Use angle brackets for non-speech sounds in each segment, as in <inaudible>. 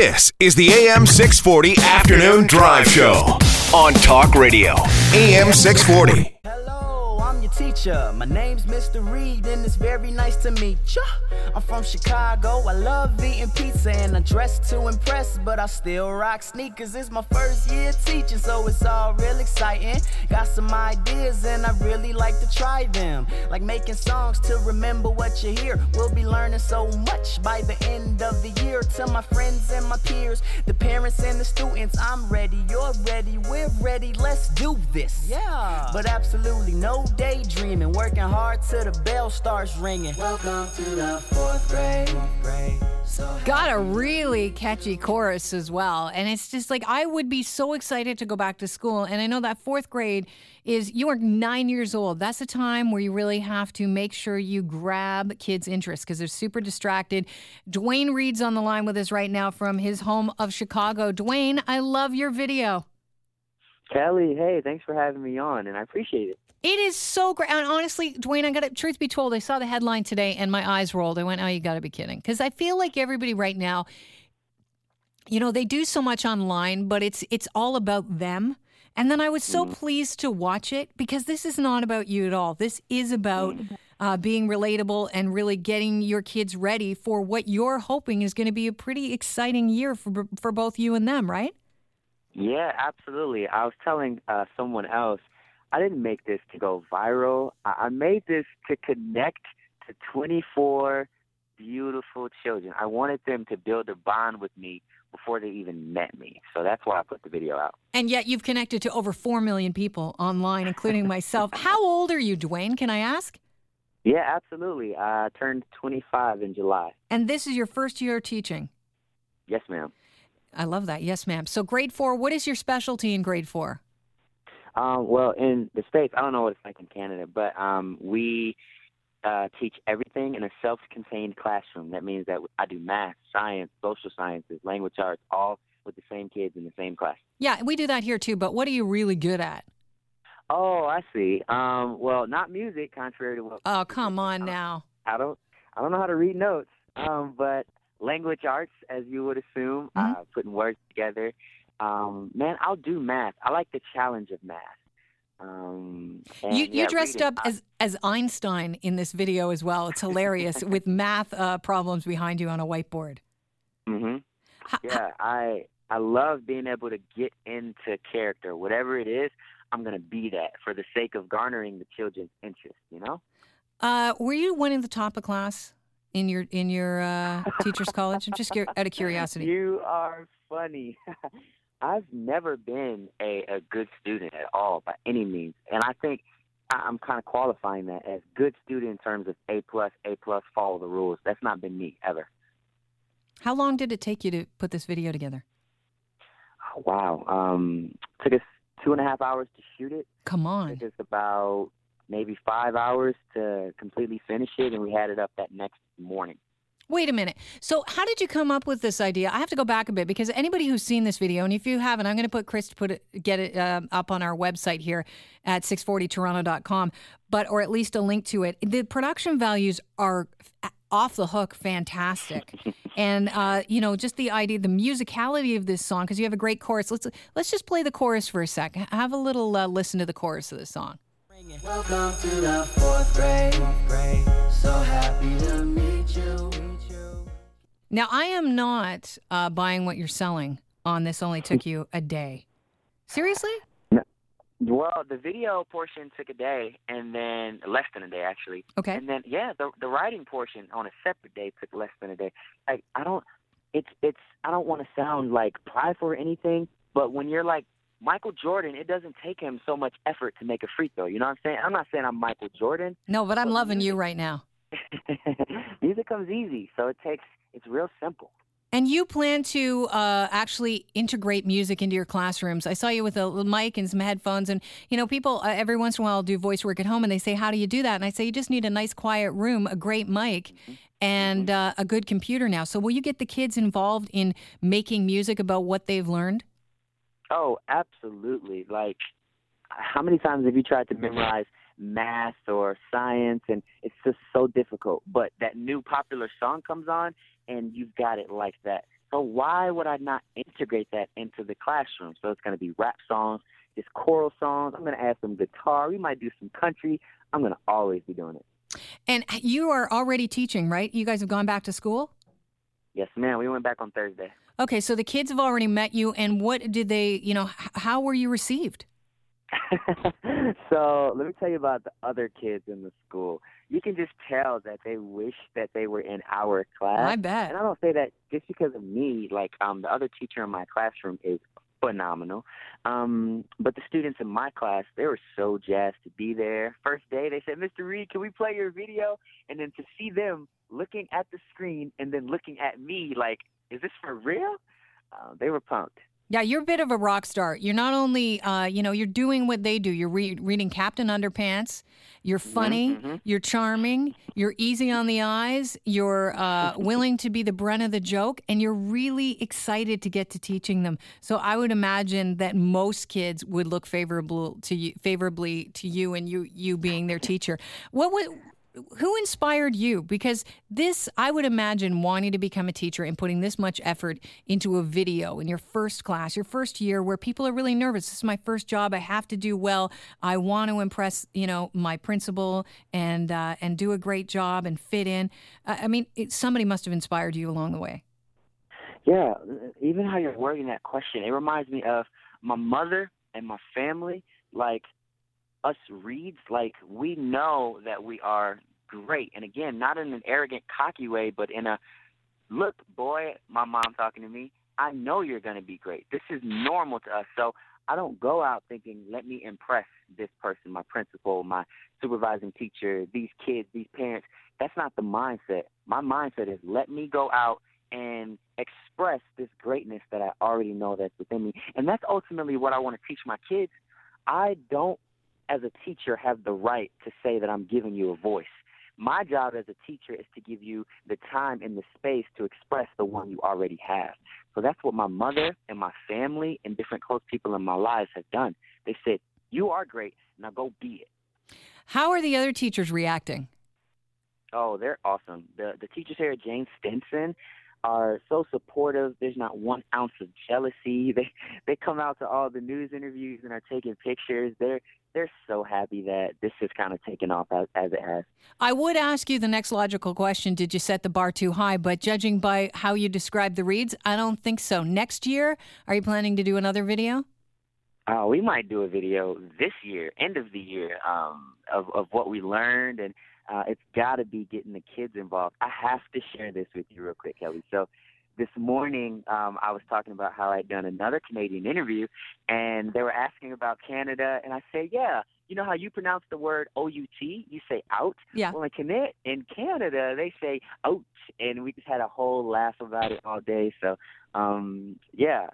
This is the AM 640 Afternoon Drive Show on Talk Radio. AM 640. Hello, teacher. My name's Mr. Reed, and it's very nice to meet ya. I'm from Chicago. I love eating pizza and I dress to impress, but I still rock sneakers. It's my first year teaching, so it's all real exciting. Got some ideas, and I really like to try them. Like making songs to remember what you hear. We'll be learning so much by the end of the year. To my friends and my peers, the parents and the students, I'm ready. You're ready. We're ready. Let's do this. Yeah. But absolutely no daydreaming. Working hard till the bell starts ringing. Welcome to the fourth grade. Fourth grade. So Got a really catchy chorus as well. And it's just like, I would be so excited to go back to school. And I know that fourth grade is, you are nine years old. That's a time where you really have to make sure you grab kids' interest because they're super distracted. Dwayne Reed's on the line with us right now from his home of Chicago. Dwayne, I love your video. Kelly, hey, thanks for having me on, and I appreciate it. It is so great. And honestly, Dwayne, I got to, truth be told, I saw the headline today and my eyes rolled. I went, oh, you got to be kidding. Because I feel like everybody right now, you know, they do so much online, but it's it's all about them. And then I was so pleased to watch it because this is not about you at all. This is about uh, being relatable and really getting your kids ready for what you're hoping is going to be a pretty exciting year for for both you and them, right? Yeah, absolutely. I was telling uh, someone else, I didn't make this to go viral. I, I made this to connect to 24 beautiful children. I wanted them to build a bond with me before they even met me. So that's why I put the video out. And yet you've connected to over 4 million people online, including myself. <laughs> How old are you, Dwayne? Can I ask? Yeah, absolutely. I turned 25 in July. And this is your first year teaching. Yes, ma'am. I love that. Yes, ma'am. So, grade four, what is your specialty in grade four? Um, well, in the States, I don't know what it's like in Canada, but um, we uh, teach everything in a self contained classroom. That means that I do math, science, social sciences, language arts, all with the same kids in the same class. Yeah, we do that here too, but what are you really good at? Oh, I see. Um, well, not music, contrary to what. Oh, come on now. I don't. I don't know how to read notes. Um, but language arts, as you would assume, uh, putting words together. Um, man, I'll do math. I like the challenge of math. Um, You, you yeah, dressed reading. up as, as Einstein in this video as well. It's hilarious <laughs> with math uh, problems behind you on a whiteboard. hmm H- Yeah, I I love being able to get into character. Whatever it is, I'm gonna be that for the sake of garnering the children's interest. You know? Uh, were you one of the top of class in your in your uh, teachers' college? I'm just out of <laughs> curiosity. You are funny. <laughs> I've never been a, a good student at all by any means, and I think I'm kind of qualifying that as good student in terms of A plus, A plus, follow the rules. That's not been me ever. How long did it take you to put this video together? Oh, wow. Um, took us two and a half hours to shoot it. Come on. it Took us about maybe five hours to completely finish it, and we had it up that next morning. Wait a minute. So, how did you come up with this idea? I have to go back a bit because anybody who's seen this video, and if you haven't, I'm going to put Chris to put it, get it um, up on our website here at 640toronto.com, but or at least a link to it. The production values are off the hook, fantastic, <laughs> and uh, you know just the idea, the musicality of this song because you have a great chorus. Let's let's just play the chorus for a sec. Have a little uh, listen to the chorus of the song. Welcome to the fourth grade. So happy to. Meet you. Now, I am not uh, buying what you're selling on this. Only took you a day. Seriously? Well, the video portion took a day, and then less than a day actually. Okay. And then yeah, the the writing portion on a separate day took less than a day. Like I don't, it's it's I don't want to sound like prideful or anything, but when you're like Michael Jordan, it doesn't take him so much effort to make a free throw. You know what I'm saying? I'm not saying I'm Michael Jordan. No, but I'm Well, loving you right now. <laughs> Music comes easy, so it takes it's real simple. And you plan to uh, actually integrate music into your classrooms. I saw you with a mic and some headphones. And, you know, people uh, every once in a while do voice work at home and they say, How do you do that? And I say, You just need a nice, quiet room, a great mic, and uh, a good computer now. So, will you get the kids involved in making music about what they've learned? Oh, absolutely. Like, how many times have you tried to memorize math or science and it's just so difficult? But that new popular song comes on and you've got it like that. So why would I not integrate that into the classroom? So it's going to be rap songs, just choral songs. I'm going to add some guitar. We might do some country. I'm going to always be doing it. And you are already teaching, right? You guys have gone back to school? Yes, ma'am. We went back on Thursday. Okay, so the kids have already met you, and what did they, you know, how were you received? <laughs> so let me tell you about the other kids in the school. You can just tell that they wish that they were in our class. I bet. And I don't say that just because of me. Like um, the other teacher in my classroom is phenomenal. Um, but the students in my class, they were so jazzed to be there. First day, they said, "Mr. Reed, can we play your video?" And then to see them looking at the screen and then looking at me, like, "Is this for real?" Uh, they were pumped. Yeah, you're a bit of a rock star. You're not only, uh, you know, you're doing what they do. You're re- reading Captain Underpants. You're Mm-hmm, funny. You're charming. You're easy on the eyes. You're uh, <laughs> willing to be the brunt of the joke, and you're really excited to get to teaching them. So I would imagine that most kids would look favorable to you, favorably to you, and you you being their teacher. What would who inspired you? Because this, I would imagine, wanting to become a teacher and putting this much effort into a video in your first class, your first year, where people are really nervous. This is my first job. I have to do well. I want to impress, you know, my principal and uh, and do a great job and fit in. Uh, I mean, it, somebody must have inspired you along the way. Yeah, even how you're wording that question, it reminds me of my mother and my family. Like us Reeds like we know that we are great, and again, not in an arrogant, cocky way, but in a look, boy, my mom talking to me. I know you're going to be great. This is normal to us, so I don't go out thinking, let me impress this person, my principal, my supervising teacher, these kids, these parents. That's not the mindset. My mindset is let me go out and express this greatness that I already know that's within me. And that's ultimately what I want to teach my kids. I don't, as a teacher, have the right to say that I'm giving you a voice. My job as a teacher is to give you the time and the space to express the one you already have. So that's what my mother and my family and different close people in my lives have done. They said, You are great, now go be it. How are the other teachers reacting? Oh, they're awesome. The the teachers here at James Stinson are so supportive. There's not one ounce of jealousy. <laughs> They they come out to all the news interviews and are taking pictures. They're they're so happy that this has kind of taken off as, as it has. I would ask you the next logical question Did you set the bar too high? But judging by how you describe the Reeds, I don't think so. Next year, are you planning to do another video? Uh, we might do a video this year, end of the year, um, of, of what we learned. And uh, it's got to be getting the kids involved. I have to share this with you real quick, Kelly. So this morning um, I was talking about how I'd done another Canadian interview, and they were asking about Canada, and I said, yeah, you know how you pronounce the word O-U-T? You say out. Yeah. Well, in, Can- in Canada, they say out, and we just had a whole laugh about it all day. So, um, yeah.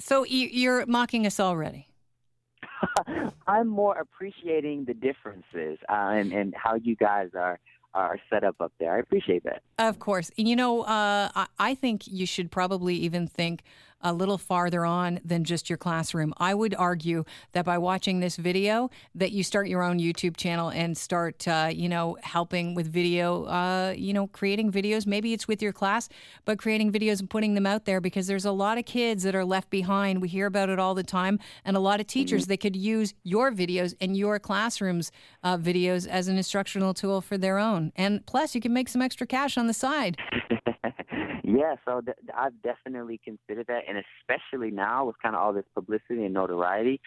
So you- you're mocking us already. <laughs> I'm more appreciating the differences uh, and, and how you guys are are set up there. I appreciate that. Of course. You know, uh, I think you should probably even think a little farther on than just your classroom. I would argue that by watching this video, that you start your own YouTube channel and start, uh, you know, helping with video, uh, you know, creating videos. Maybe it's with your class, but creating videos and putting them out there because there's a lot of kids that are left behind. We hear about it all the time, and a lot of teachers Mm-hmm. that could use your videos and your classroom's uh, videos as an instructional tool for their own. And plus, you can make some extra cash on the side. Yeah, so th- I've definitely considered that, and especially now with kind of all this publicity and notoriety,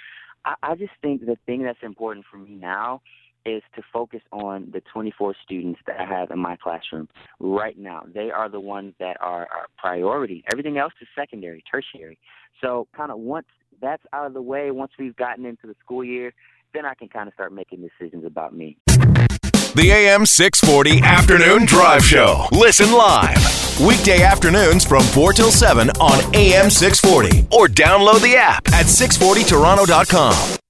I, I just think the thing that's important for me now is to focus on the 24 students that I have in my classroom right now. They are the ones that are, are priority. Everything else is secondary, tertiary. So, kind of once that's out of the way, once we've gotten into the school year, then I can kind of start making decisions about me. The AM 640 Afternoon Drive Show. Listen live. Weekday afternoons from 4 till 7 on AM 640. Or download the app at 640toronto.com.